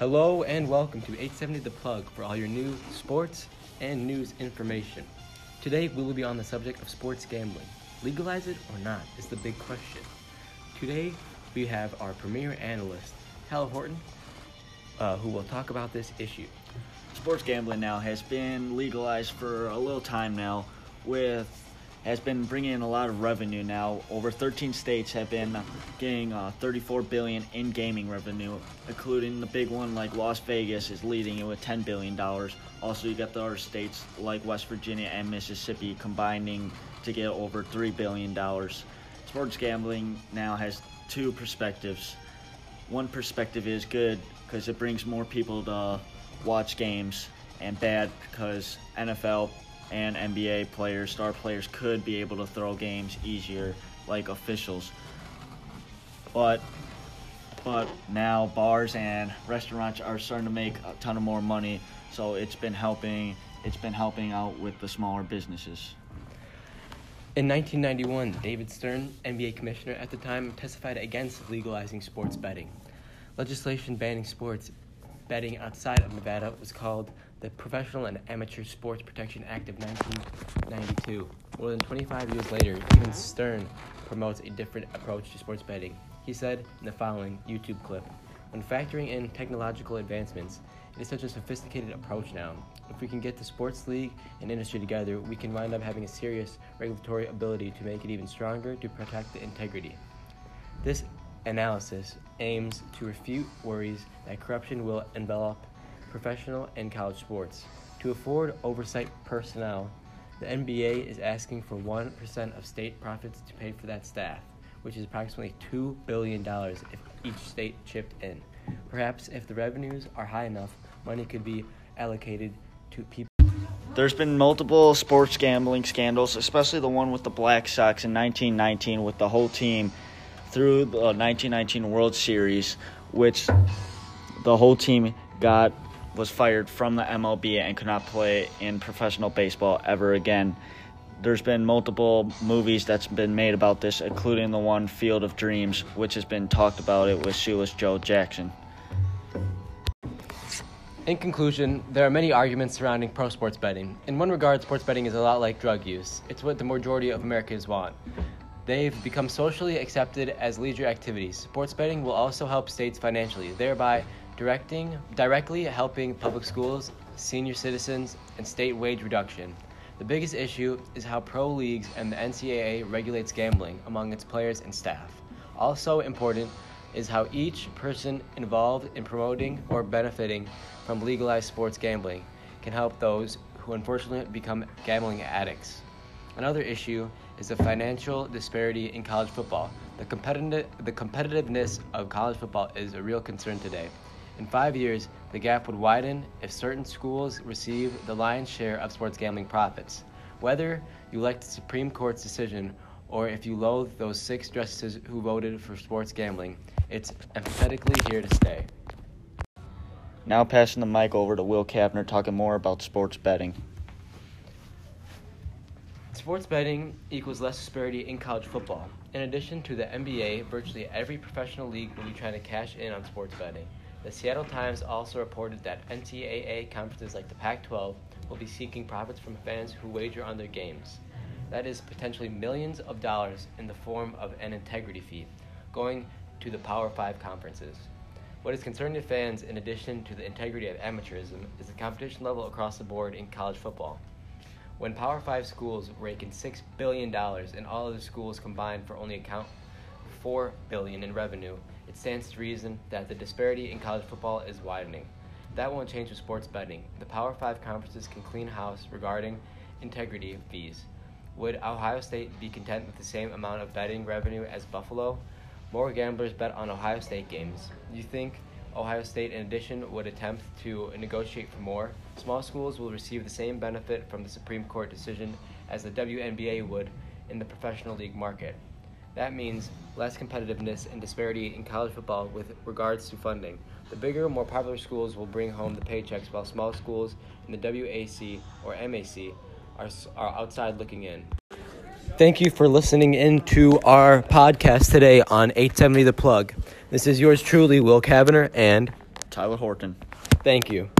Hello and welcome to 870 The Plug for all your news, sports, and news information. Today we will be on the subject of sports gambling. Legalize it or not is the big question. Today we have our premier analyst, Hal Horton, uh, who will talk about this issue. Sports gambling now has been legalized for a little time now, with has been bringing in a lot of revenue now. Over 13 states have been getting uh, 34 billion in gaming revenue, including the big one like Las Vegas is leading it with 10 billion dollars. Also, you got the other states like West Virginia and Mississippi combining to get over 3 billion dollars. Sports gambling now has two perspectives. One perspective is good because it brings more people to watch games, and bad because NFL and NBA players, star players, could be able to throw games easier, like officials. But but now bars and restaurants are starting to make a ton of more money, so it's been helping. It's been helping out with the smaller businesses. In 1991, David Stern, NBA commissioner at the time, testified against legalizing sports betting. Legislation banning sports betting outside of Nevada was called the Professional and Amateur Sports Protection Act of 1992. More than 25 years later, even Stern promotes a different approach to sports betting. He said in the following YouTube clip When factoring in technological advancements, it is such a sophisticated approach now. If we can get the sports league and industry together, we can wind up having a serious regulatory ability to make it even stronger to protect the integrity. This analysis aims to refute worries that corruption will envelop professional and college sports. To afford oversight personnel, the NBA is asking for 1% of state profits to pay for that staff, which is approximately $2 billion if each state chipped in. Perhaps if the revenues are high enough, money could be allocated to people. There's been multiple sports gambling scandals, especially the one with the Black Sox in 1919 with the whole team threw the uh, 1919 World Series, which the whole team got was fired from the MLB and could not play in professional baseball ever again. There's been multiple movies that's been made about this, including the one Field of Dreams, which has been talked about it with Shoeless Joe Jackson. In conclusion, there are many arguments surrounding pro sports betting. In one regard, sports betting is a lot like drug use. It's what the majority of Americans want. They've become socially accepted as leisure activities. Sports betting will also help states financially, thereby directing directly helping public schools, senior citizens, and state wage reduction. The biggest issue is how pro leagues and the NCAA regulates gambling among its players and staff. Also important is how each person involved in promoting or benefiting from legalized sports gambling can help those who unfortunately become gambling addicts. Another issue is the financial disparity in college football. The, competitive, the competitiveness of college football is a real concern today. In five years, the gap would widen if certain schools receive the lion's share of sports gambling profits. Whether you like the Supreme Court's decision or if you loathe those six justices who voted for sports gambling, it's emphatically here to stay. Now passing the mic over to Will Kavner talking more about sports betting. Sports betting equals less disparity in college football. In addition to the NBA, virtually every professional league will be trying to cash in on sports betting. The Seattle Times also reported that NCAA conferences like the Pac 12 will be seeking profits from fans who wager on their games. That is potentially millions of dollars in the form of an integrity fee going to the Power 5 conferences. What is concerning to fans, in addition to the integrity of amateurism, is the competition level across the board in college football. When Power 5 schools rake in $6 billion and all other schools combined for only account 4 billion in revenue, it stands to reason that the disparity in college football is widening. That won't change with sports betting. The Power 5 conferences can clean house regarding integrity fees. Would Ohio State be content with the same amount of betting revenue as Buffalo? More gamblers bet on Ohio State games. You think Ohio State, in addition, would attempt to negotiate for more? Small schools will receive the same benefit from the Supreme Court decision as the WNBA would in the professional league market. That means less competitiveness and disparity in college football with regards to funding. The bigger, more popular schools will bring home the paychecks, while small schools in the WAC or MAC are, are outside looking in. Thank you for listening in to our podcast today on 870 The Plug. This is yours truly, Will Kavanagh, and Tyler Horton. Thank you.